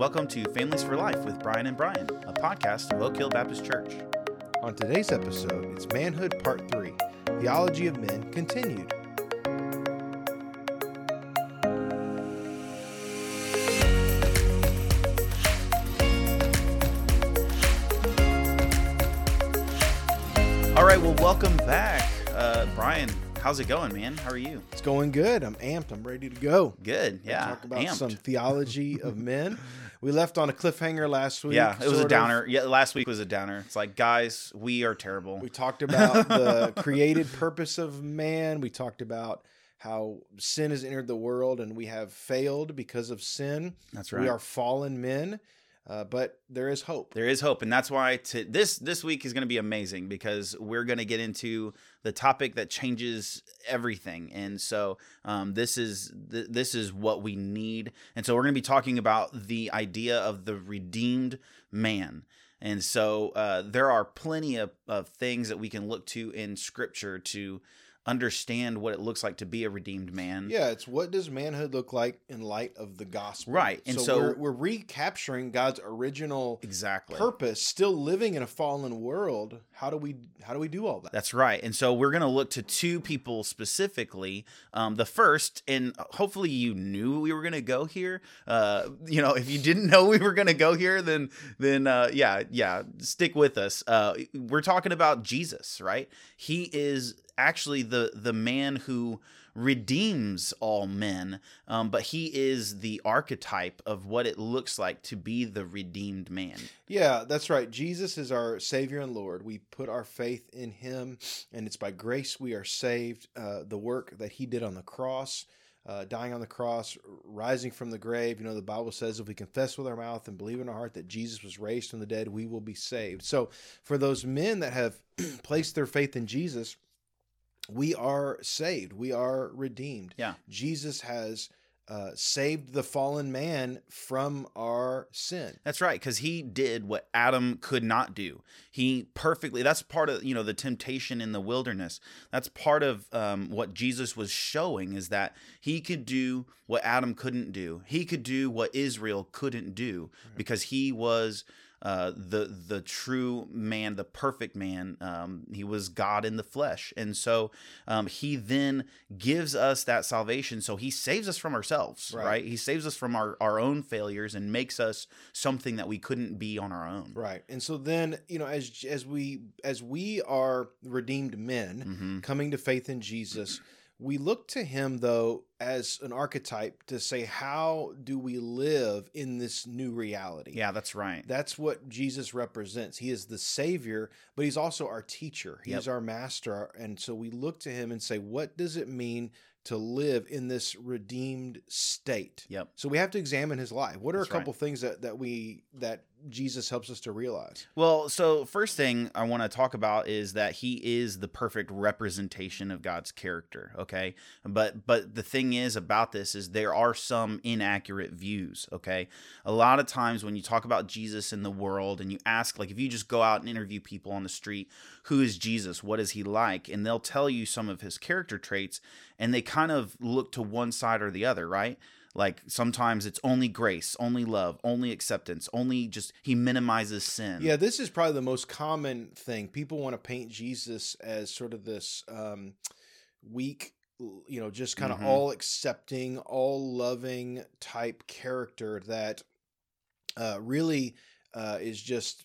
Welcome to Families for Life with Brian and Brian, a podcast of Oak Hill Baptist Church. On today's episode, it's Manhood Part 3 Theology of Men Continued. All right, well, welcome back. Uh, Brian, how's it going, man? How are you? It's going good. I'm amped. I'm ready to go. Good, yeah. Talk about amped. some theology of men. We left on a cliffhanger last week. Yeah, it was a sort of. downer. Yeah, last week was a downer. It's like, guys, we are terrible. We talked about the created purpose of man. We talked about how sin has entered the world and we have failed because of sin. That's right. We are fallen men, uh, but there is hope. There is hope, and that's why to, this this week is going to be amazing because we're going to get into the topic that changes everything, and so um, this is th- this is what we need, and so we're going to be talking about the idea of the redeemed man. And so uh, there are plenty of, of things that we can look to in Scripture to understand what it looks like to be a redeemed man. Yeah, it's what does manhood look like in light of the gospel? Right, and so- we're, we're recapturing God's original Exactly. purpose, still living in a fallen world. How do we how do we do all that? That's right. And so we're going to look to two people specifically. Um, the first, and hopefully you knew we were going to go here. Uh, you know, if you didn't know we were going to go here, then then uh, yeah, yeah, stick with us. Uh, we're talking about Jesus, right? He is actually the the man who redeems all men, um, but he is the archetype of what it looks like to be the redeemed man. Yeah, that's right. Jesus is our Savior and Lord. We put our faith in Him, and it's by grace we are saved. Uh, the work that He did on the cross, uh, dying on the cross, rising from the grave. You know, the Bible says if we confess with our mouth and believe in our heart that Jesus was raised from the dead, we will be saved. So, for those men that have placed their faith in Jesus, we are saved. We are redeemed. Yeah. Jesus has uh, saved the fallen man from our sin. That's right, because he did what Adam could not do. He perfectly. That's part of you know the temptation in the wilderness. That's part of um, what Jesus was showing is that he could do what Adam couldn't do. He could do what Israel couldn't do because he was. Uh, the the true man, the perfect man, um, he was God in the flesh, and so um, he then gives us that salvation. So he saves us from ourselves, Right. right? He saves us from our, our own failures and makes us something that we couldn't be on our own. Right. And so then, you know, as as we as we are redeemed men hmm coming to faith in Jesus, we look to him though as an archetype to say how do we live in this new reality? Yeah, that's right. That's what Jesus represents. He is the savior, but he's also our teacher. He Yep. is our master, and so we look to him and say what does it mean to live in this redeemed state? Yep. So we have to examine his life. What are That's a couple things that that we that Jesus helps us to realize? Well, so first thing I want to talk about is that he is the perfect representation of God's character, okay? But but the thing is about this is there are some inaccurate views, okay? A lot of times when you talk about Jesus in the world and you ask like if you just go out and interview people on the street, who is Jesus? What is he like? And they'll tell you some of his character traits and they kind of look to one side or the other, right? Like sometimes it's only grace, only love, only acceptance, only just he minimizes sin. Yeah, this is probably the most common thing. People want to paint Jesus as sort of this um, weak, you know, just kind of Mhm. all accepting, all loving type character that uh, really uh, is just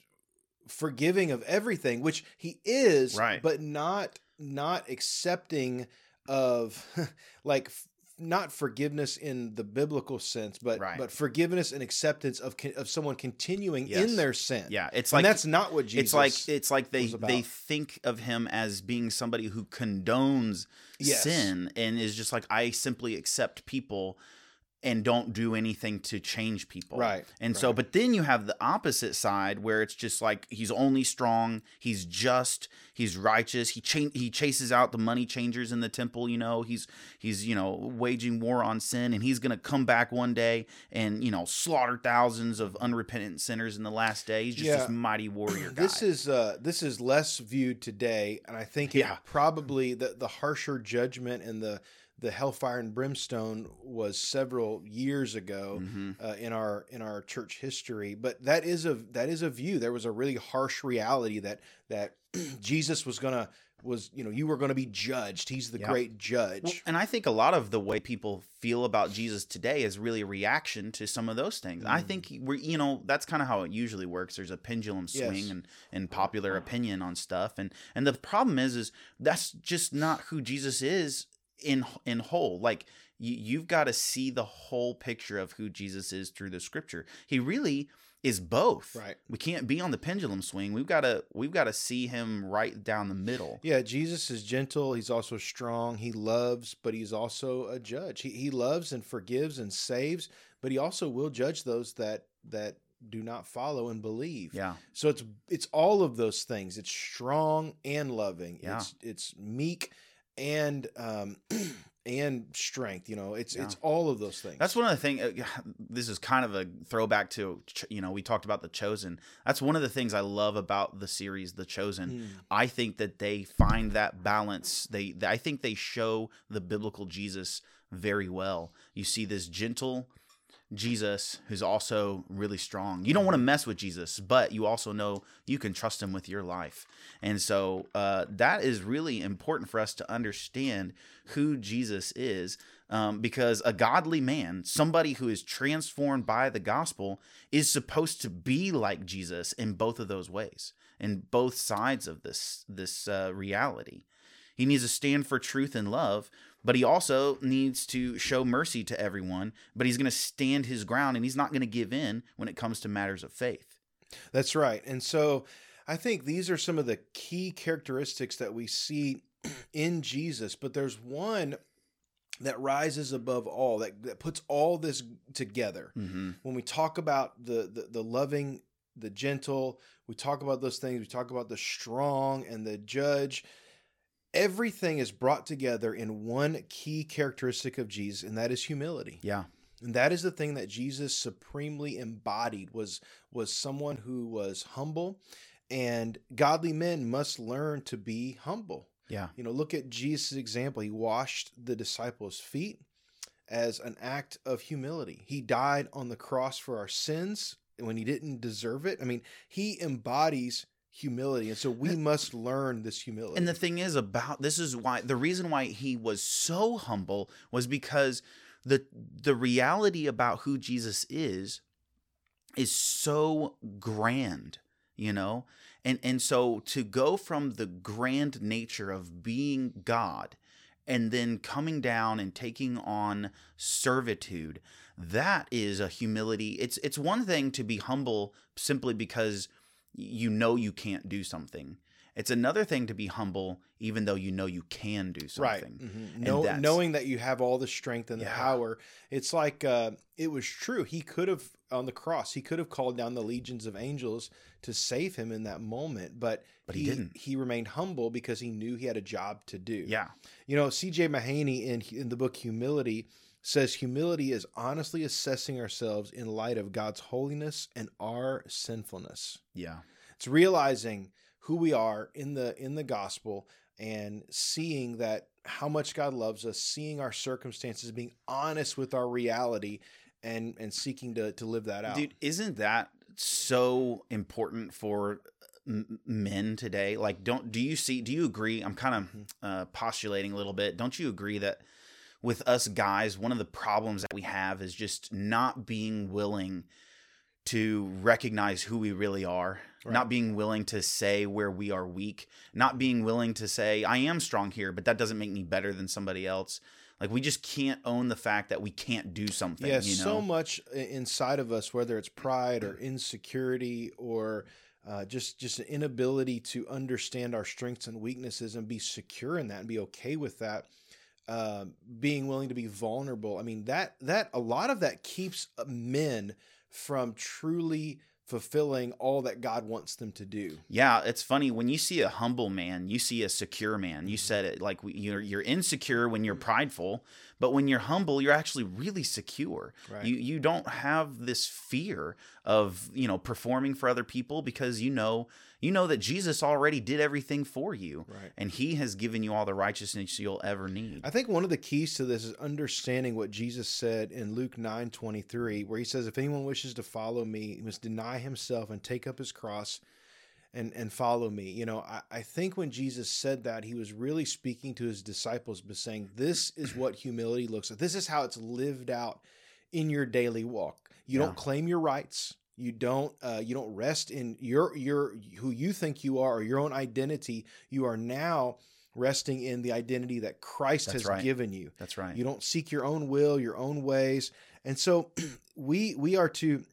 forgiving of everything, which he is, Right. but not not accepting of like not forgiveness in the biblical sense, but Right. but forgiveness and acceptance of of someone continuing Yes. in their sin. Yeah, it's and like that's not what Jesus. it's like it's like they they think of him as being somebody who condones Yes. sin and is just like I simply accept people and don't do anything to change people. Right, And so but then you have the opposite side where it's just like he's only strong, he's just, he's righteous, he cha- he chases out the money changers in the temple, you know, he's he's, you know, waging war on sin and he's going to come back one day and, you know, slaughter thousands of unrepentant sinners in the last day. He's just Yeah. this mighty warrior guy. This is uh, this is less viewed today, and I think it Yeah. probably the the harsher judgment and the the hellfire and brimstone was several years ago hmm uh, in our in our church history. But that is a that is a view. There was a really harsh reality that that Jesus was gonna was you know you were gonna be judged. He's the Yeah. great judge. Well, and I think a lot of the way people feel about Jesus today is really a reaction to some of those things. I Mm. think we're, you know, that's kind of how it usually works. There's a pendulum swing Yes. and, and popular opinion on stuff. And, and the problem is, is that's just not who Jesus is in, in whole. Like you, you've got to see the whole picture of who Jesus is through the scripture. He really is both. Right. We can't be on the pendulum swing. We've got to, we've got to see him right down the middle. Yeah, Jesus is gentle. He's also strong. He loves, but he's also a judge. He, he loves and forgives and saves, but he also will judge those that that do not follow and believe. Yeah. So it's it's all of those things. It's strong and loving. Yeah. It's it's meek and um and strength. You know, it's Yeah. it's all of those things. That's one of the things. This is kind of a throwback to you know we talked about the Chosen. That's one of the things I love about the series The Chosen. Mm. I think that they find that balance. They, I think they show the biblical Jesus very well. You see this gentle Jesus who's also really strong. You don't want to mess with Jesus, but you also know you can trust him with your life. And so uh, that is really important for us to understand who Jesus is um, because a godly man, somebody who is transformed by the gospel, is supposed to be like Jesus in both of those ways, in both sides of this this uh, reality. He needs to stand for truth and love, but he also needs to show mercy to everyone. But he's going to stand his ground, and he's not going to give in when it comes to matters of faith. That's right. And so I think these are some of the key characteristics that we see in Jesus, but there's one that rises above all, that, that puts all this together. Mm-hmm. When we talk about the, the, the loving, the gentle, we talk about those things, we talk about the strong and the judge. Everything is brought together in one key characteristic of Jesus, and that is humility. Yeah, And that is the thing that Jesus supremely embodied was was someone who was humble and godly men must learn to be humble. yeah, You know, look at Jesus' example. He washed the disciples' feet as an act of humility. He died on the cross for our sins when he didn't deserve it. I mean, he embodies humility. And so we must learn this humility. And the thing is about this is why the reason why he was so humble was because the the reality about who Jesus is is so grand, you know? And and so to go from the grand nature of being God and then coming down and taking on servitude, that is a humility. It's it's one thing to be humble simply because you know you can't do something. It's another thing to be humble even though you know you can do right something. Mhm. And knowing that you have all the strength and the Yeah. power it's like uh, it was true he could have on the cross he could have called down the legions of angels to save him in that moment but, But he didn't. he remained humble because he knew he had a job to do Yeah. you know cj mahaney in, in the book humility says humility is honestly assessing ourselves in light of god's holiness and our sinfulness Yeah. it's realizing who we are in the in the gospel and seeing that how much God loves us, seeing our circumstances, being honest with our reality and and seeking to to live that out. Dude, isn't that so important for men today? Like, don't do you see? Do you agree? I'm kind of Mhm. uh, postulating a little bit. Don't you agree that with us guys, one of the problems that we have is just not being willing to recognize who we really are, Right. not being willing to say where we are weak, not being willing to say I am strong here, but that doesn't make me better than somebody else. Like we just can't own the fact that we can't do something. yeah, you know? so much inside of us, whether it's pride or insecurity or uh, just just an inability to understand our strengths and weaknesses and be secure in that and be okay with that. Um, being willing to be vulnerable. I mean that that a lot of that keeps uh, men from truly fulfilling all that God wants them to do. Yeah, it's funny when you see a humble man, you see a secure man. Mm-hmm. You said it like you're you're insecure when you're prideful, But when you're humble, you're actually really secure. Right. You you don't have this fear of, you know, performing for other people because you know you know that Jesus already did everything for you. Right. And he has given you all the righteousness you'll ever need. I think one of the keys to this is understanding what Jesus said in Luke 9 23, where he says, If anyone wishes to follow me, he must deny himself and take up his cross and, and follow me. You know, I, I think when Jesus said that, he was really speaking to his disciples, but saying, This is what humility looks like. This is how it's lived out in your daily walk. You Yeah. don't claim your rights. You don't uh, you don't rest in your your who you think you are or your own identity. You are now resting in the identity that Christ That's has right. given you. That's right. You don't seek your own will, your own ways. And so we we are to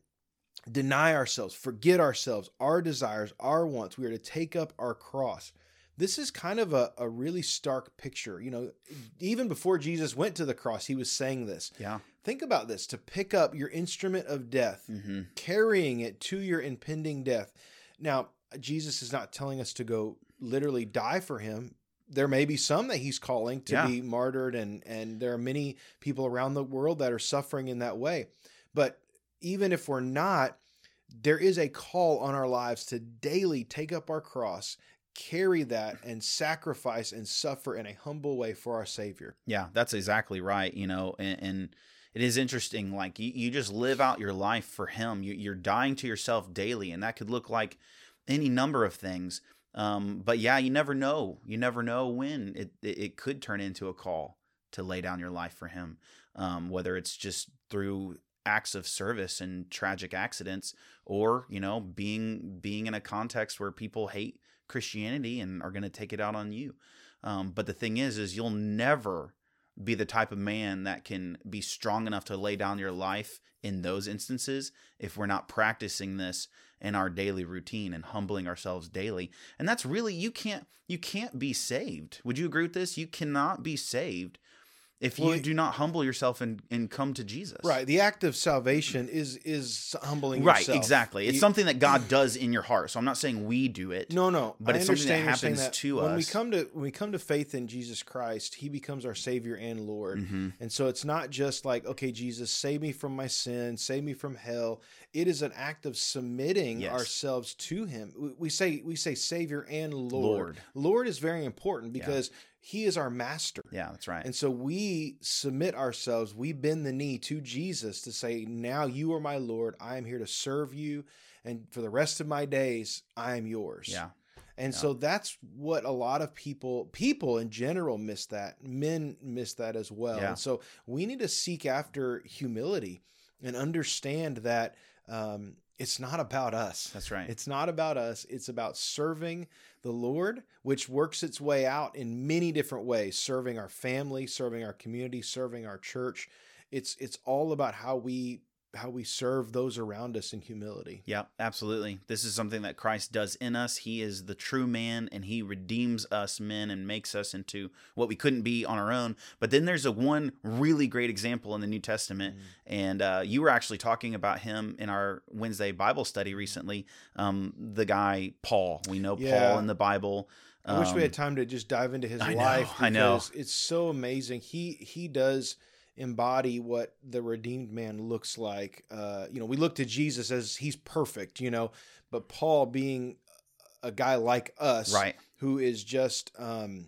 deny ourselves, forget ourselves, our desires, our wants. We are to take up our cross. This is kind of a, a really stark picture. You know, even before Jesus went to the cross, he was saying this. yeah. Think about this to pick up your instrument of death, hmm carrying it to your impending death. Now, Jesus is not telling us to go literally die for him. There may be some that he's calling to Yeah. be martyred, and and there are many people around the world that are suffering in that way. But even if we're not, there is a call on our lives to daily take up our cross, carry that, and sacrifice and suffer in a humble way for our Savior. Yeah, that's exactly right. You know, and, and it is interesting. Like you, you just live out your life for Him. You, you're dying to yourself daily, and that could look like any number of things. Um, but yeah, you never know. You never know when it, it it could turn into a call to lay down your life for Him. Um, whether it's just through acts of service and tragic accidents, or you know, being being in a context where people hate Christianity and are going to take it out on you. Um, but the thing is, is you'll never be the type of man that can be strong enough to lay down your life in those instances if we're not practicing this in our daily routine and humbling ourselves daily. And that's really you can't you can't be saved. Would you agree with this? You cannot be saved if Well, you do not humble yourself and, and come to Jesus. Right. The act of salvation is is humbling Right, yourself. exactly. It's You- something that God does in your heart. So I'm not saying we do it. No, no. But I it's something that understand you're saying happens to when we us. come to when we come to faith in Jesus Christ, He becomes our Savior and Lord. hmm And so it's not just like, okay, Jesus, save me from my sin, save me from hell. It is an act of submitting Yes. ourselves to Him. We- We say we say Savior and Lord. Lord. Lord is very important because He is our master. Yeah, that's right. And so we submit ourselves, we bend the knee to Jesus to say, Now you are my Lord. I am here to serve you. And for the rest of my days, I am yours. yeah. And Yeah. so that's what a lot of people, people in general, miss that. Men miss that as well. Yeah. And so we need to seek after humility and understand that um, it's not about us. That's right. It's not about us. It's about serving the Lord, which works its way out in many different ways, serving our family, serving our community, serving our church. It's it's all about how we how we serve those around us in humility. Yeah, absolutely. This is something that Christ does in us. He is the true man and he redeems us men and makes us into what we couldn't be on our own. But then there's a one really great example in the New Testament. And uh, you were actually talking about him in our Wednesday Bible study recently. Um, the guy, Paul. We know Yeah. Paul in the Bible. I wish we Um, had time to just dive into his I know, life I know. it's so amazing. He he does embody what the redeemed man looks like. Uh, you know, we look to Jesus as he's perfect, you know, but Paul being a guy like us, Right. who is just um,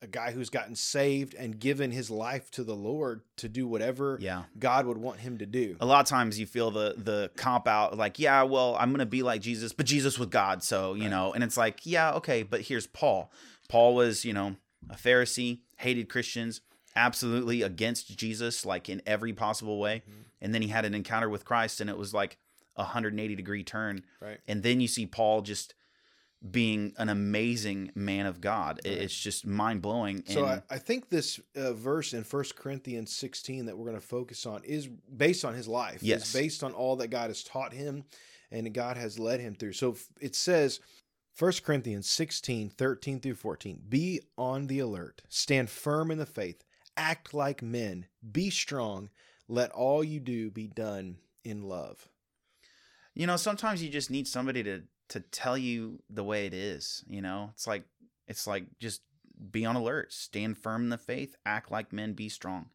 a guy who's gotten saved and given his life to the Lord to do whatever Yeah. God would want him to do. a lot of times you feel the the comp out like yeah well i'm gonna be like jesus but jesus with god so you Right. know and it's like yeah okay but here's paul paul was you know a pharisee hated christians absolutely against jesus like in every possible way Mhm. and then he had an encounter with christ and it was like a 180 degree turn Right. and then you see paul just being an amazing man of god Right. it's just mind-blowing So and I, I think this uh, verse in First Corinthians 16 that we're going to focus on is based on his life. Yes. It's based on all that God has taught him and God has led him through. So it says, 1 Corinthians 16, 13 through 14, be on the alert, stand firm in the faith, act like men, be strong, let all you do be done in love. you know sometimes you just need somebody to to tell you the way it is you know it's like it's like just be on alert stand firm in the faith act like men be strong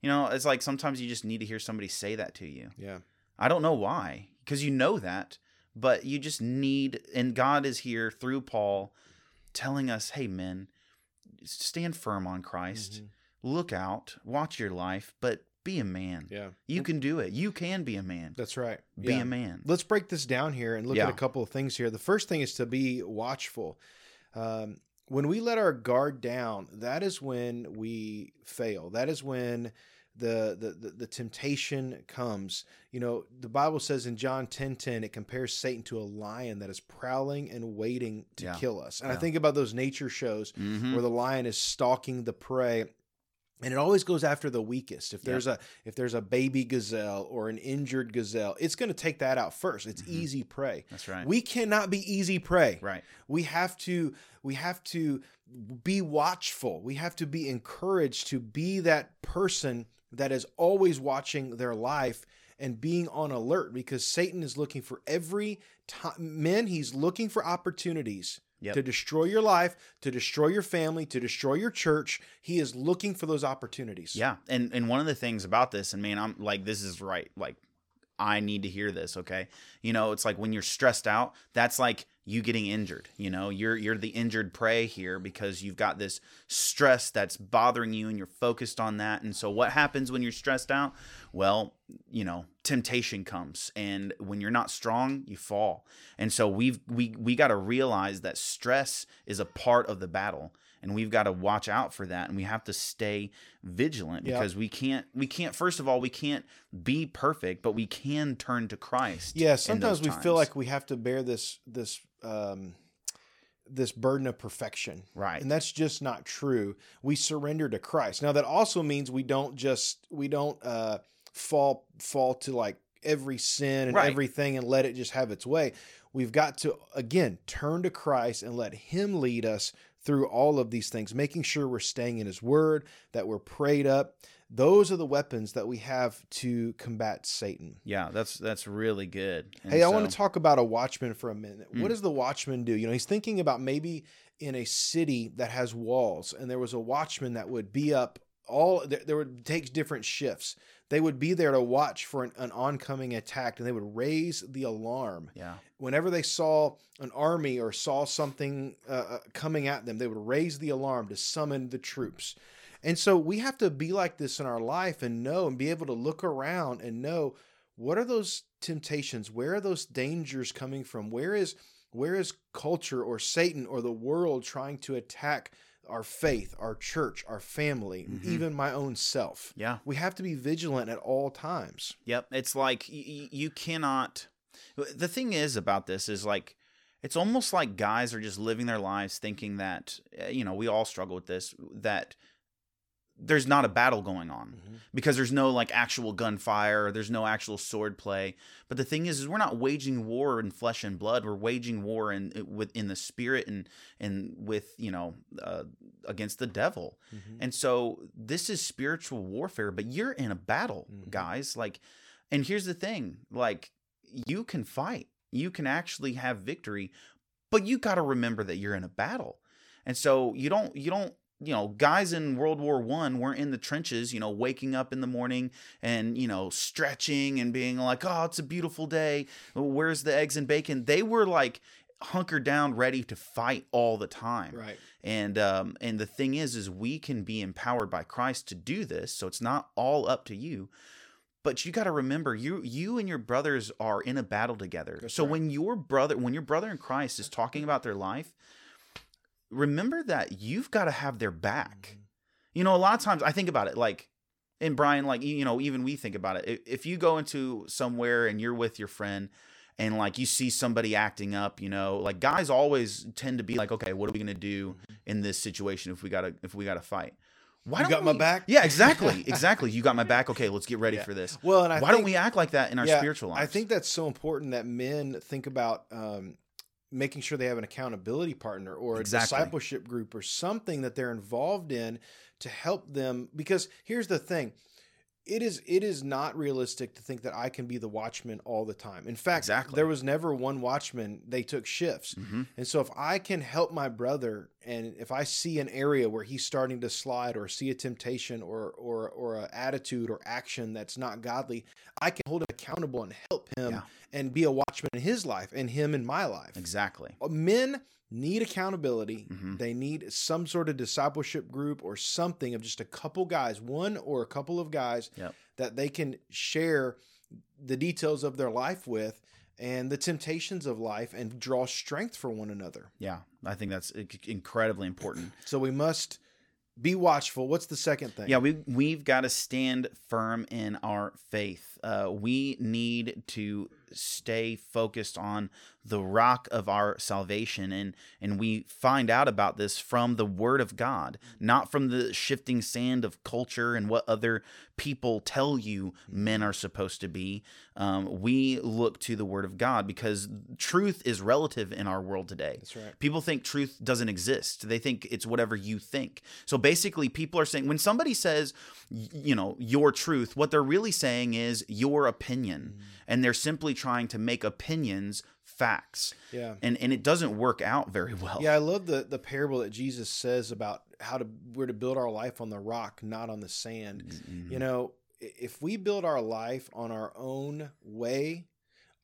You know, it's like sometimes you just need to hear somebody say that to you. Yeah. I don't know why, because you know that, but you just need, and God is here through Paul telling us, hey, men, stand firm on Christ, Mhm. Look out, watch your life, but be a man. Yeah. You can do it. You can be a man. That's right. Be Yeah. a man. Let's break this down here and look at a couple of things here. The first thing is to be watchful. Um, when we let our guard down, that is when we fail. That is when the, the the the temptation comes. You know, the Bible says in John 10 10, it compares Satan to a lion that is prowling and waiting to Yeah. kill us. And I think about those nature shows Mhm. where the lion is stalking the prey and it always goes after the weakest if there's a if there's a baby gazelle or an injured gazelle it's going to take that out first it's Mhm. easy prey That's right. we cannot be easy prey right. we have to we have to be watchful we have to be encouraged to be that person that is always watching their life and being on alert because satan is looking for every time men he's looking for opportunities Yep. to destroy your life to destroy your family to destroy your church he is looking for those opportunities Yeah, and and one of the things about this, and man, I'm like, this is right. Like, I need to hear this. Okay, you know, it's like when you're stressed out, that's like you getting injured. You know, you're you're the injured prey here because you've got this stress that's bothering you, and you're focused on that. And so, what happens when you're stressed out? Well, you know, temptation comes, and when you're not strong, you fall. And so we've we we got to realize that stress is a part of the battle and we've got to watch out for that and we have to stay vigilant because we can't we can't first of all we can't be perfect but we can turn to christ yeah sometimes we feel like we have to bear this this um this burden of perfection. Right. And that's just not true. We surrender to christ. Now that also means we don't just we don't uh fall fall to like every sin and Right. everything and let it just have its way. We've got to again turn to christ and let him lead us through all of these things making sure we're staying in his word that we're prayed up those are the weapons that we have to combat satan yeah that's that's really good And Hey, I want to talk about a watchman for a minute. What Mm. does the watchman do? You know, he's thinking about maybe in a city that has walls, and there was a watchman that would be up all. There, there would take different shifts. They would be there to watch for an, an oncoming attack, and they would raise the alarm yeah whenever they saw an army or saw something uh, uh, coming at them. They would raise the alarm to summon the troops. And so we have to be like this in our life and know and be able to look around and know what are those temptations? Where are those dangers coming from? Where is where is culture or Satan or the world trying to attack our faith, our church, our family, Mhm. even my own self? yeah We have to be vigilant at all times. Yep. It's like y- you cannot. The thing is about this is like, it's almost like guys are just living their lives thinking that, uh, you know, we all struggle with this, that there's not a battle going on because there's no like actual gunfire, there's no actual sword play. But the thing is, is we're not waging war in flesh and blood. We're waging war in within the spirit and and with you know uh, against the devil. Mhm. And so this is spiritual warfare, but you're in a battle, Mhm. guys. Like, and here's the thing: like, you can fight, you can actually have victory, but you got to remember that you're in a battle. And so you don't, you don't, you know, guys in World War One weren't in the trenches, you know, waking up in the morning and you know stretching and being like, "Oh, it's a beautiful day. Where's the eggs and bacon?" They were like hunkered down, ready to fight all the time Right. and um and the thing is is we can be empowered by christ to do this so it's not all up to you but you got to remember you you and your brothers are in a battle together That's so right. when your brother when your brother in christ is talking about their life remember that you've got to have their back. You know a lot of times i think about it like and brian like you know even we think about it. If, you go into somewhere and you're with your friend and like you see somebody acting up you know like guys always tend to be like okay what are we going to do in this situation if we gotta if we gotta fight? Why You don't you got my back? yeah exactly exactly. You got my back? Okay let's get ready Yeah. for this. Well, and I why think, don't we act like that in our Yeah, spiritual lives? I think that's so important that men think about um, making sure they have an accountability partner or a Exactly. discipleship group or something that they're involved in to help them. Because here's the thing it is it is not realistic to think that I can be the watchman all the time. In fact, Exactly. there was never one watchman. They took shifts. hmm And so if I can help my brother and if I see an area where he's starting to slide or see a temptation or or or a attitude or action that's not godly, I can hold him accountable and help him Yeah. And be a watchman in his life and him in my life. Exactly. Men need accountability. Mhm. They need some sort of discipleship group or something of just a couple guys, one or a couple of guys Yep. that they can share the details of their life with and the temptations of life and draw strength for one another. Yeah, I think that's incredibly important. So we must be watchful. What's the second thing? Yeah, we we've got to stand firm in our faith. Uh, we need to stay focused on the rock of our salvation, and and we find out about this from the Word of God, not from the shifting sand of culture and what other people tell you men are supposed to be. Um, we look to the Word of God because truth is relative in our world today. That's right. People think truth doesn't exist. They think it's whatever you think. So basically, people are saying when somebody says, you know, your truth, what they're really saying is your opinion. And they're simply trying to make opinions facts. Yeah. And and it doesn't work out very well. Yeah, I love the the parable that Jesus says about how to we're to build our life on the rock, not on the sand. Mhm. You know, if we build our life on our own way,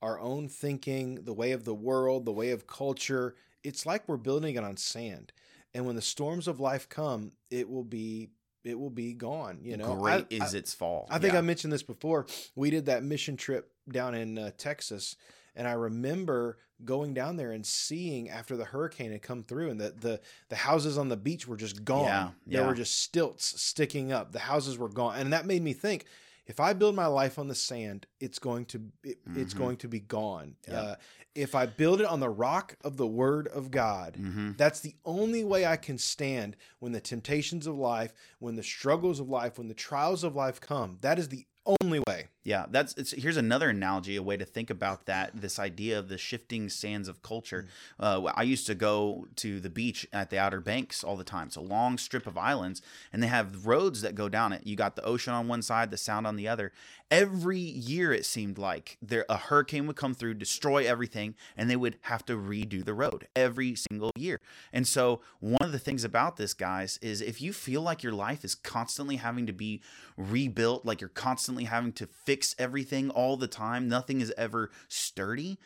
our own thinking, the way of the world, the way of culture, it's like we're building it on sand. And when the storms of life come, it will be it will be gone. You know, great I- is its fall. I think Yeah. I mentioned this before. We did that mission trip down in uh, Texas, and I remember going down there and seeing after the hurricane had come through, and the the, the houses on the beach were just gone. Yeah, There were just stilts sticking up. The houses were gone, and that made me think. If I build my life on the sand, it's going to it, it's Mhm. going to be gone. Yeah. Uh, if I build it on the rock of the Word of God, Mhm. that's the only way I can stand when the temptations of life, when the struggles of life, when the trials of life come. That is the only way. Yeah, that's it's here's another analogy, a way to think about that. This idea of the shifting sands of culture. Uh, I used to go to the beach at the Outer Banks all the time. It's a long strip of islands, and they have roads that go down it. You got the ocean on one side, the sound on the other. Every year, it seemed like there a hurricane would come through, destroy everything, and they would have to redo the road every single year. And so, one of the things about this, guys, is if you feel like your life is constantly having to be rebuilt, like you're constantly having to fix everything all the time, nothing is ever sturdy,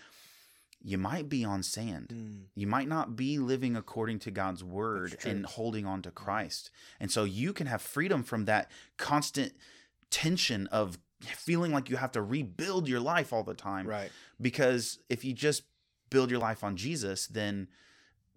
you might be on sand. Mm. You might not be living according to God's word and holding on to mm. Christ. And so you can have freedom from that constant tension of feeling like you have to rebuild your life all the time Right. because if you just build your life on Jesus, then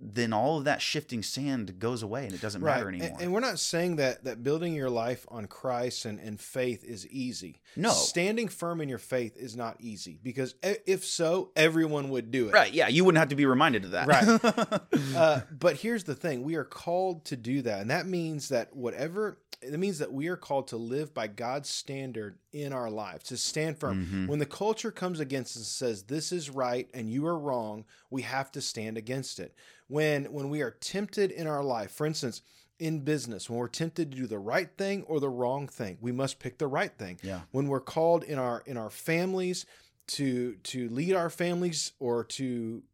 then all of that shifting sand goes away and it doesn't Right. matter anymore. And, we're not saying that that building your life on Christ and, and faith is easy. No. Standing firm in your faith is not easy because if so, everyone would do it. right? Yeah, you wouldn't have to be reminded of that. Right. uh, but here's the thing: we are called to do that, and that means that whatever it means that we are called to live by God's standard in our lives, to stand firm. Mhm. When the culture comes against us and says this is right and you are wrong, we have to stand against it. When when we are tempted in our life, for instance. In business, when we're tempted to do the right thing or the wrong thing, we must pick the right thing. Yeah. When we're called in our in our families to to lead our families or to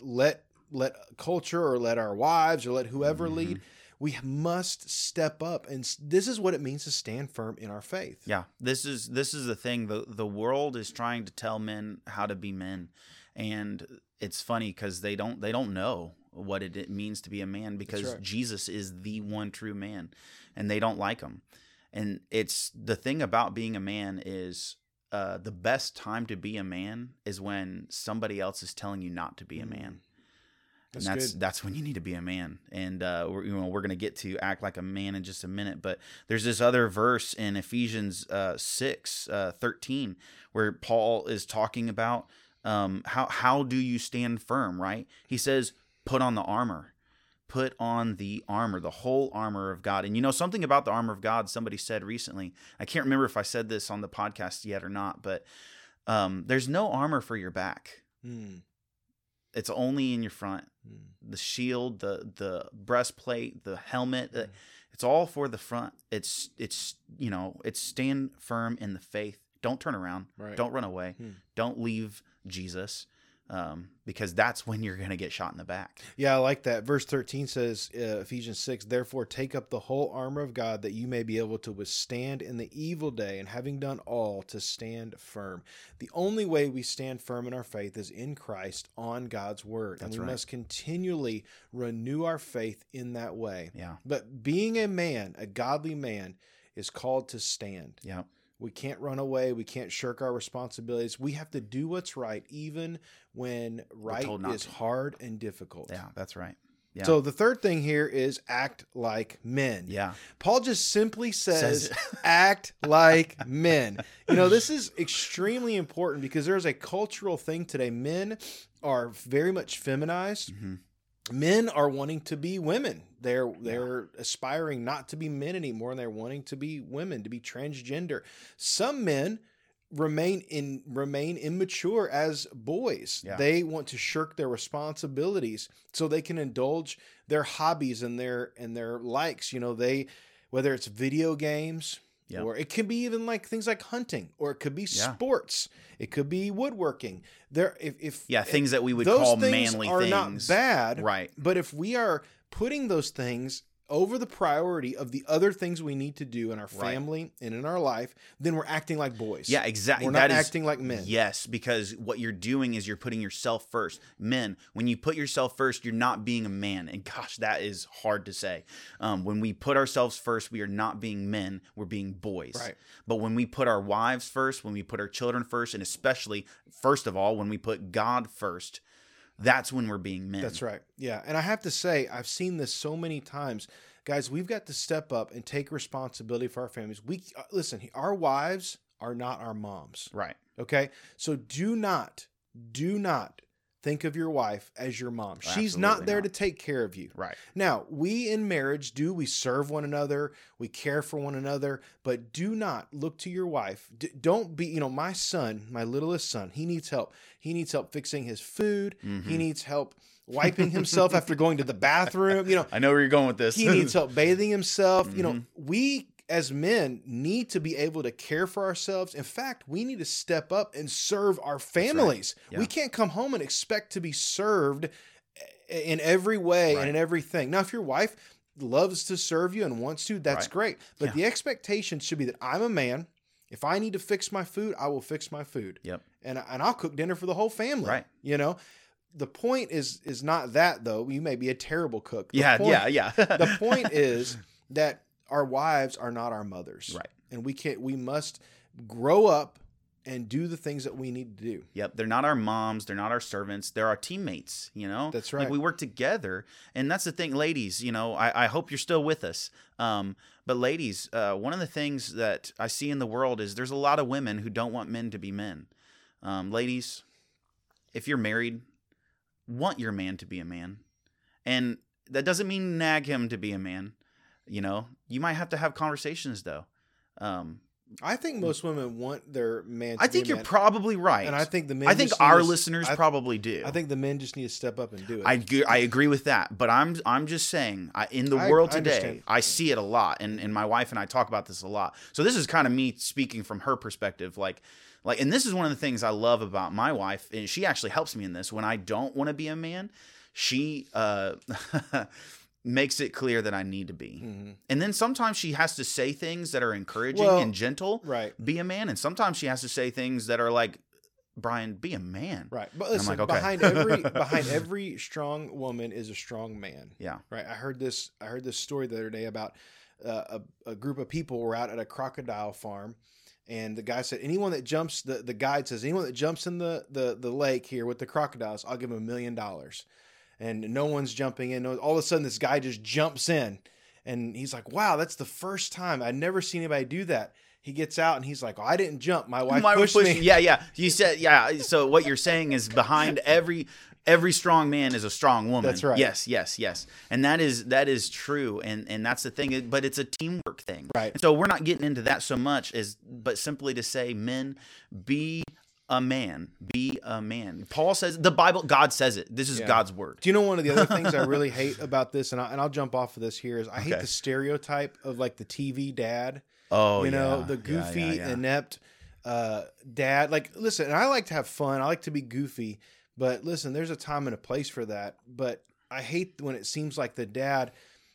let let culture or let our wives or let whoever Mm-hmm. lead we must step up and this is what it means to stand firm in our faith Yeah, this is this is the thing. the The world is trying to tell men how to be men, and it's funny because they don't they don't know what it, it means to be a man because right. Jesus is the one true man, and they don't like him. And it's the thing about being a man is uh, the best time to be a man is when somebody else is telling you not to be a man. That's and that's good. that's when you need to be a man. And uh, we're, you know we're gonna get to act like a man in just a minute, but there's this other verse in Ephesians uh, six uh, thirteen where Paul is talking about um, how how do you stand firm? Right? He says, "Put on the armor." Put on the armor, the whole armor of God. And you know something about the armor of God. Somebody said recently. I can't remember if I said this on the podcast yet or not, but um, there's no armor for your back. Hmm, It's only in your front hmm. the shield, the the breastplate, the helmet. uh, It's all for the front. It's it's you know it's stand firm in the faith. Don't turn around. Right. Don't run away. Hmm. Don't leave Jesus, um, because that's when you're gonna get shot in the back. Yeah, I like that. Verse 13 says, uh, Ephesians 6, therefore take up the whole armor of God that you may be able to withstand in the evil day, and having done all, to stand firm. The only way we stand firm in our faith is in Christ on God's word. That's and we right. must continually renew our faith in that way. Yeah. But being a man, a godly man, is called to stand. Yeah. We can't run away. We can't shirk our responsibilities. We have to do what's right, even when right is to. hard and difficult. Yeah. That's right. Yeah. So the third thing here is act like men. yeah. Paul just simply says, Says- act like men. You know, this is extremely important because there's a cultural thing today. Men are very much feminized. Mhm. Men are wanting to be women. They're they're aspiring not to be men anymore and they're wanting to be women, to be transgender. Some men remain in remain immature as boys. Yeah. They want to shirk their responsibilities so they can indulge their hobbies and their and their likes. You know, they whether it's video games Yeah. or it could be even like things like hunting or it could be Yeah. sports. It could be woodworking. There if if Yeah. Things that we would those call things manly are things. not bad, Right. but if we are putting those things over the priority of the other things we need to do in our Right. family and in our life, then we're acting like boys. Yeah, exactly. We're not That is- acting like men. Yes, because what you're doing is you're putting yourself first. Men, when you put yourself first, you're not being a man. And gosh, that is hard to say. Um, when we put ourselves first, we are not being men, we're being boys. Right. But when we put our wives first, when we put our children first, and especially, first of all, when we put God first, that's when we're being men. That's right. Yeah. And I have to say, I've seen this so many times. Guys, we've got to step up and take responsibility for our families. We uh, listen, our wives are not our moms. Right. Okay? So do not do not think of your wife as your mom. She's not there not. to take care of you. Right. Now, we in marriage do we serve one another, we care for one another, but do not look to your wife. D- don't be, you know, my son, my littlest son, he needs help. He needs help fixing his food. He Mhm. needs help wiping himself after going to the bathroom. You know, I know where you're going with this. he needs help bathing himself. You know, Mhm. we as men need to be able to care for ourselves. In fact, we need to step up and serve our families. Yeah. We can't come home and expect to be served in every way Right. and in everything. Now, if your wife loves to serve you and wants to, that's Right. great. But Yeah. the expectation should be that I'm a man. If I need to fix my food, I will fix my food. Yep. And and I'll cook dinner for the whole family. Right. You know, the point is is not that though. You may be a terrible cook. The Yeah, point- yeah, yeah. the point is that our wives are not our mothers. Right. And we can't we must grow up and do the things that we need to do. Yep, they're not our moms, they're not our servants, they're our teammates, you know? That's right. Like we work together. And that's the thing, ladies, you know, I, I hope you're still with us. Um, but ladies, uh, one of the things that I see in the world is there's a lot of women who don't want men to be men. Um, ladies, if you're married, want your man to be a man. And that doesn't mean nag him to be a man. You know, you might have to have conversations though. Um, I think most women want their man to I think you're man. probably right. and I think the men I think our to listeners I, probably do. I think the men just need to step up and do it. I, I agree with that, but I'm I'm just saying I, in the I- world today. I see it a lot, and and my wife and I talk about this a lot. So this is kind of me speaking from her perspective, like like, and this is one of the things I love about my wife, and she actually helps me in this when I don't want to be a man. She uh, makes it clear that I need to be, Mhm. and then sometimes she has to say things that are encouraging Well, and gentle. Right. Be a man, and sometimes she has to say things that are like, Brian, be a man. Right. But listen, like, okay. behind every behind every strong woman is a strong man. Yeah. Right. I heard this. I heard this story the other day about uh, a, a group of people were out at a crocodile farm, and the guy said, "Anyone that jumps the the guide says anyone that jumps in the the the lake here with the crocodiles, I'll give him a million dollars." And no one's jumping in. All of a sudden, this guy just jumps in, and he's like, "Wow, that's the first time I'd never seen anybody do that." He gets out and he's like, oh, "I didn't jump. My wife My pushed push- me." Yeah, yeah. You said yeah. So what you're saying is behind every every strong man is a strong woman. That's right. Yes, yes, yes. And that is that is true. And and that's the thing. But it's a teamwork thing. Right. And so we're not getting into that so much as but simply to say, men, be a man. Be a man. Paul says the Bible. God says it. This is Yeah. God's word. Do you know one of the other things I really hate about this, and, I, and I'll jump off of this here, is I hate the stereotype of like the TV dad. Oh, you know, yeah. the Yeah, goofy, yeah, inept uh, dad. Like, listen, and I like to have fun. I like to be goofy, but listen, there's a time and a place for that. But I hate when it seems like the dad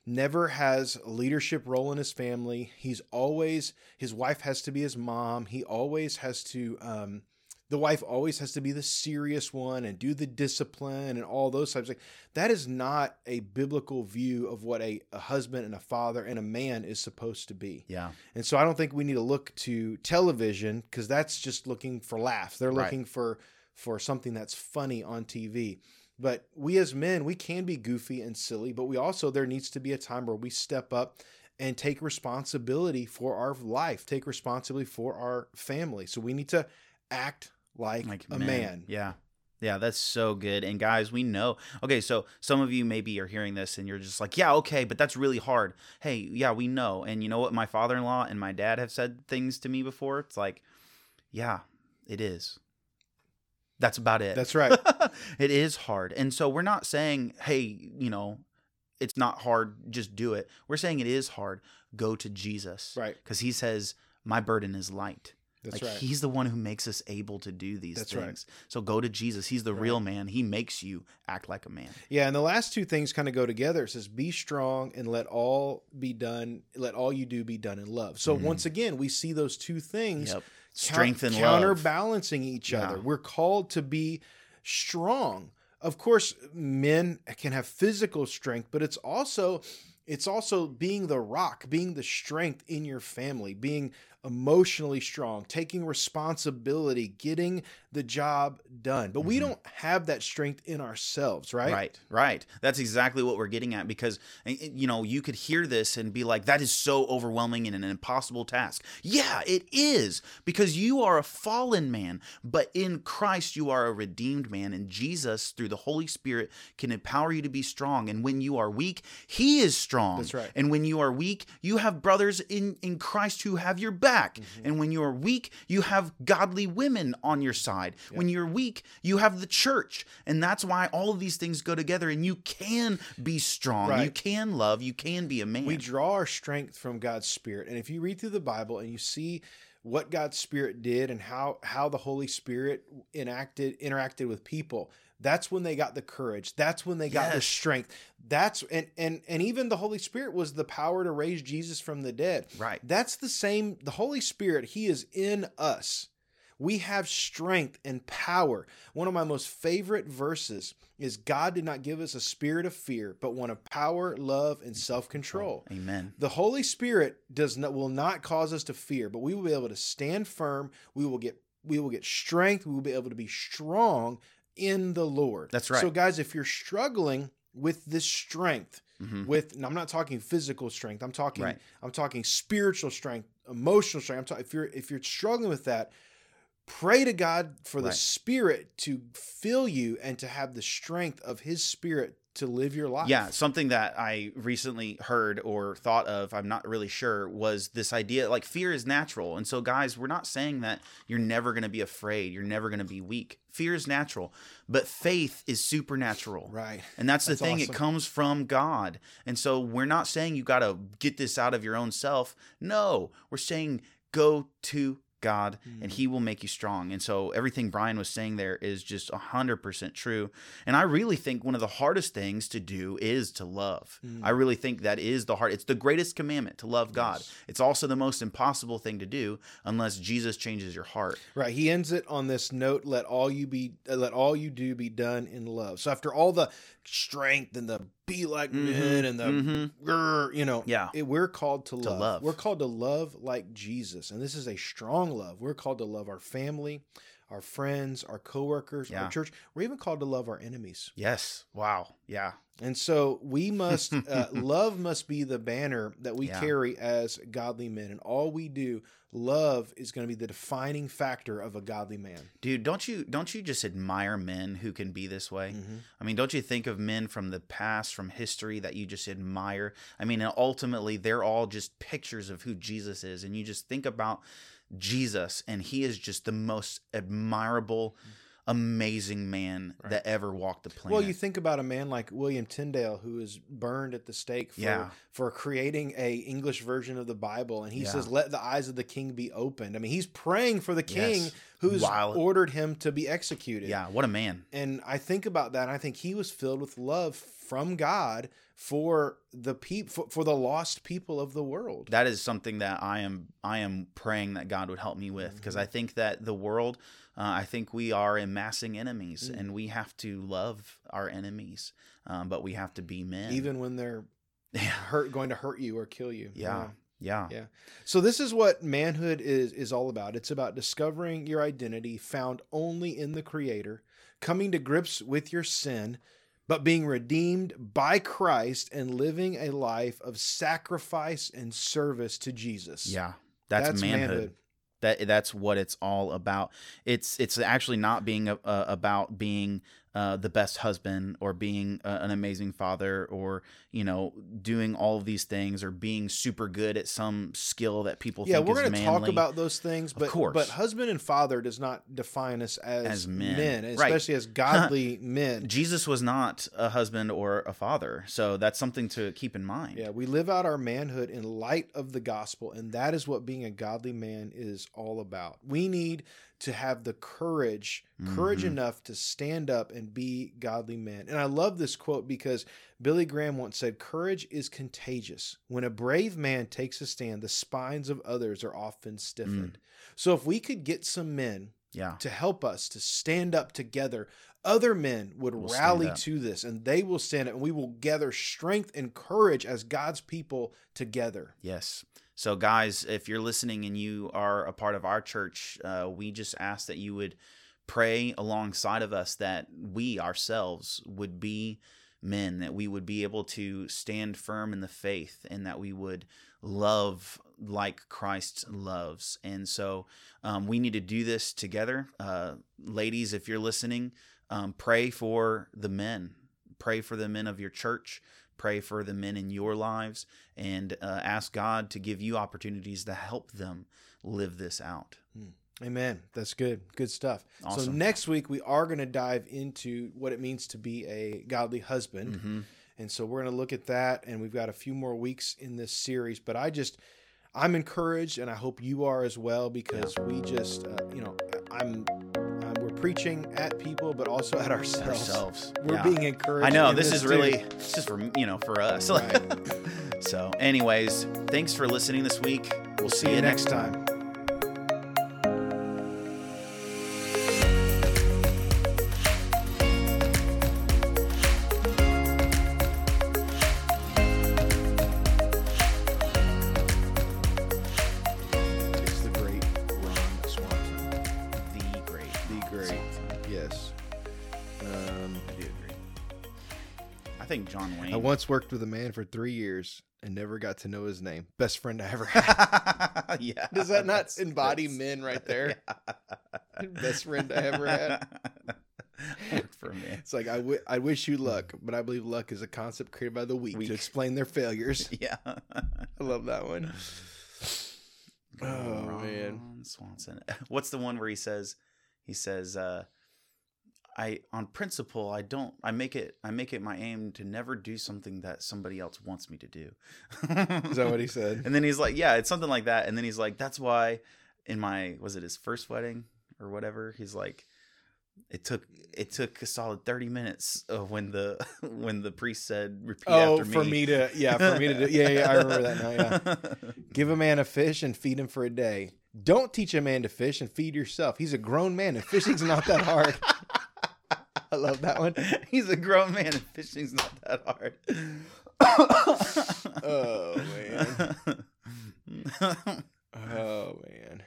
never has a leadership role in his family. He's always his wife has to be his mom. He always has to. Um, the wife always has to be the serious one and do the discipline and all those types of things. that is not a biblical view of what a, a husband and a father and a man is supposed to be yeah. and so I don't think we need to look to television because that's just looking for laughs. They're Right. looking for for something that's funny on TV. But we as men, we can be goofy and silly, but we also there needs to be a time where we step up and take responsibility for our life, take responsibility for our family. So we need to act like, like a men. man. Yeah. Yeah, that's so good. And guys, we know. Okay, so some of you maybe are hearing this and you're just like, yeah, okay, but that's really hard. Hey, yeah, we know. And you know what? My father in law and my dad have said things to me before. It's like, yeah, it is. That's about it. That's right. it is hard. And so we're not saying, hey, you know, it's not hard, just do it. We're saying it is hard. Go to Jesus. Right. Because he says, my burden is light. That's like right. he's the one who makes us able to do these That's right. things. So go to Jesus. He's the Right. real man. He makes you act like a man. Yeah, and the last two things kind of go together. It says, "Be strong and let all be done. Let all you do be done in love." So Mhm. once again, we see those two things Yep. count- Strength and love. counterbalancing each Yeah. other. We're called to be strong. Of course, men can have physical strength, but it's also it's also being the rock, being the strength in your family, being emotionally strong, taking responsibility, getting the job done. But we Mhm. don't have that strength in ourselves, right? Right, right. That's exactly what we're getting at because eh, eh, you know you could hear this and be like, "That is so overwhelming and an impossible task." Yeah, it is because you are a fallen man, but in Christ you are a redeemed man, and Jesus, through the Holy Spirit, can empower you to be strong. And when you are weak, He is strong. That's right. And when you are weak, you have brothers in in Christ who have your back. Mm-hmm. And when you are weak, you have godly women on your side. When you're weak, you have the church. And that's why all of these things go together and you can be strong. You can love. You can be a man. We draw our strength from God's Spirit. And if you read through the Bible and you see what God's Spirit did and how how the Holy Spirit enacted interacted with people, that's when they got the courage. That's when they got the strength. That's and and and even the Holy Spirit was the power to raise Jesus from the dead. right. That's the same the Holy Spirit, he is in us. We have strength and power. One of my most favorite verses is God did not give us a spirit of fear, but one of power, love, and self-control. Amen. The Holy Spirit does not will not cause us to fear, but we will be able to stand firm. We will get we will get strength. We will be able to be strong in the Lord. That's right. So guys, if you're struggling with this strength, Mhm. with I'm not talking physical strength. I'm talking Right. I'm talking spiritual strength, emotional strength. I'm talking if you're if you're struggling with that, pray to God for the spirit to fill you and to have the strength of his spirit to live your life. Yeah, something that I recently heard or thought of, I'm not really sure, was this idea like fear is natural. And so, guys, we're not saying that you're never going to be afraid, you're never going to be weak. Fear is natural, but faith is supernatural. Right. And that's the That's thing, awesome. it comes from God. And so, we're not saying you got to get this out of your own self. No, we're saying go to God and Mm. he will make you strong. And so everything Brian was saying there is just 100% true. And I really think one of the hardest things to do is to love. Mm. I really think that is the hard it's the greatest commandment to love God. Yes. It's also the most impossible thing to do unless Jesus changes your heart. Right. He ends it on this note: "Let all you be, let all you do be done in love." So after all the strength and the be like men and the, Mhm. grr, you know, Yeah. it, we're called to love. love. We're called to love like Jesus, and this is a strong love. We're called to love our family, our friends, our coworkers, Yeah. our church. We're even called to love our enemies. Yes. Wow. Yeah. And so we must, uh, love must be the banner that we Yeah. carry as godly men. And all we do, love is going to be the defining factor of a godly man. Dude, don't you don't you just admire men who can be this way? Mhm. I mean, don't you think of men from the past, from history that you just admire? I mean, ultimately, they're all just pictures of who Jesus is. And you just think about Jesus, and he is just the most admirable, amazing man Right. that ever walked the planet. Well, you think about a man like William Tyndale who is burned at the stake for Yeah. for creating a English version of the Bible, and he Yeah. says, "Let the eyes of the king be opened." I mean, he's praying for the king Yes. Who's While- ordered him to be executed. yeah, what a man. and I think about that, and I think he was filled with love from God for the peop- for, for the lost people of the world. that is something that I am I am praying that God would help me with because Mm-hmm. I think that the world uh, I think we are amassing enemies Mm. and we have to love our enemies um, but we have to be men even when they're yeah hurt, going to hurt you or kill you. yeah yeah, Yeah. Yeah. So this is what manhood is is all about. It's about discovering your identity found only in the creator, coming to grips with your sin, but being redeemed by Christ and living a life of sacrifice and service to Jesus. yeah. That's, manhood. that that's what it's all about it's it's actually not being uh, about being uh, the best husband or being uh, an amazing father or you know doing all of these things or being super good at some skill that people Yeah, we're going to talk about those things, but course. but husband and father does not define us as, As men. men, Right. especially as godly men. Jesus was not a husband or a father so that's something to keep in mind Yeah, we live out our manhood in light of the gospel, and that is what being a godly man is all about. We need to have the courage, courage Mhm. enough to stand up and be godly men. And I love this quote because Billy Graham once said, Courage is contagious. When a brave man takes a stand, the spines of others are often stiffened. So if we could get some men yeah to help us to stand up together. Other men would Will rally to this and they will stand up and we will gather strength and courage as God's people together. Yes. So, guys, if you're listening and you are a part of our church, uh, we just ask that you would pray alongside of us that we ourselves would be men, that we would be able to stand firm in the faith, and that we would love like Christ loves. And so, um, we need to do this together. Uh, ladies, if you're listening, um, pray for the men, pray for the men of your church. Pray for the men in your lives and uh, ask God to give you opportunities to help them live this out. Amen. That's good. Good stuff. So next week we are going to dive into what it means to be a godly husband. hmm And so we're going to look at that and we've got a few more weeks in this series, but I just I'm encouraged and I hope you are as well because we just uh, you know I'm, preaching at people but also at ourselves. Ourselves. We're Yeah. being encouraged. I know in this is too. really this is for you know for us. Right. so, anyways, thanks for listening this week. We'll see, you next time. It's Yes. Um, I do agree. I think John Wayne. I once worked with a man for three years and never got to know his name. Best friend I ever had. yeah. Does that not embody that's- men right there? Yeah. Best friend I ever had. Worked for me. It's like I, w- I wish you luck, but I believe luck is a concept created by the weak, Weak. to explain their failures. Yeah. I love that one. Oh, man. Swanson. What's the one where he says he says uh I on principle I don't I make it I make it my aim to never do something that somebody else wants me to do. Is that what he said? And then he's like, yeah, it's something like that. And then he's like, that's why in my was it his first wedding or whatever? He's like it took it took a solid 30 minutes of when the when the priest said repeat Oh, after me. for me to yeah, for me to do yeah, yeah, I remember that now. Yeah. Give a man a fish and feed him for a day. Don't teach a man to fish and feed yourself. He's a grown man and fishing's not that hard. I love that one. He's a grown man and fishing's not that hard. oh man. oh man.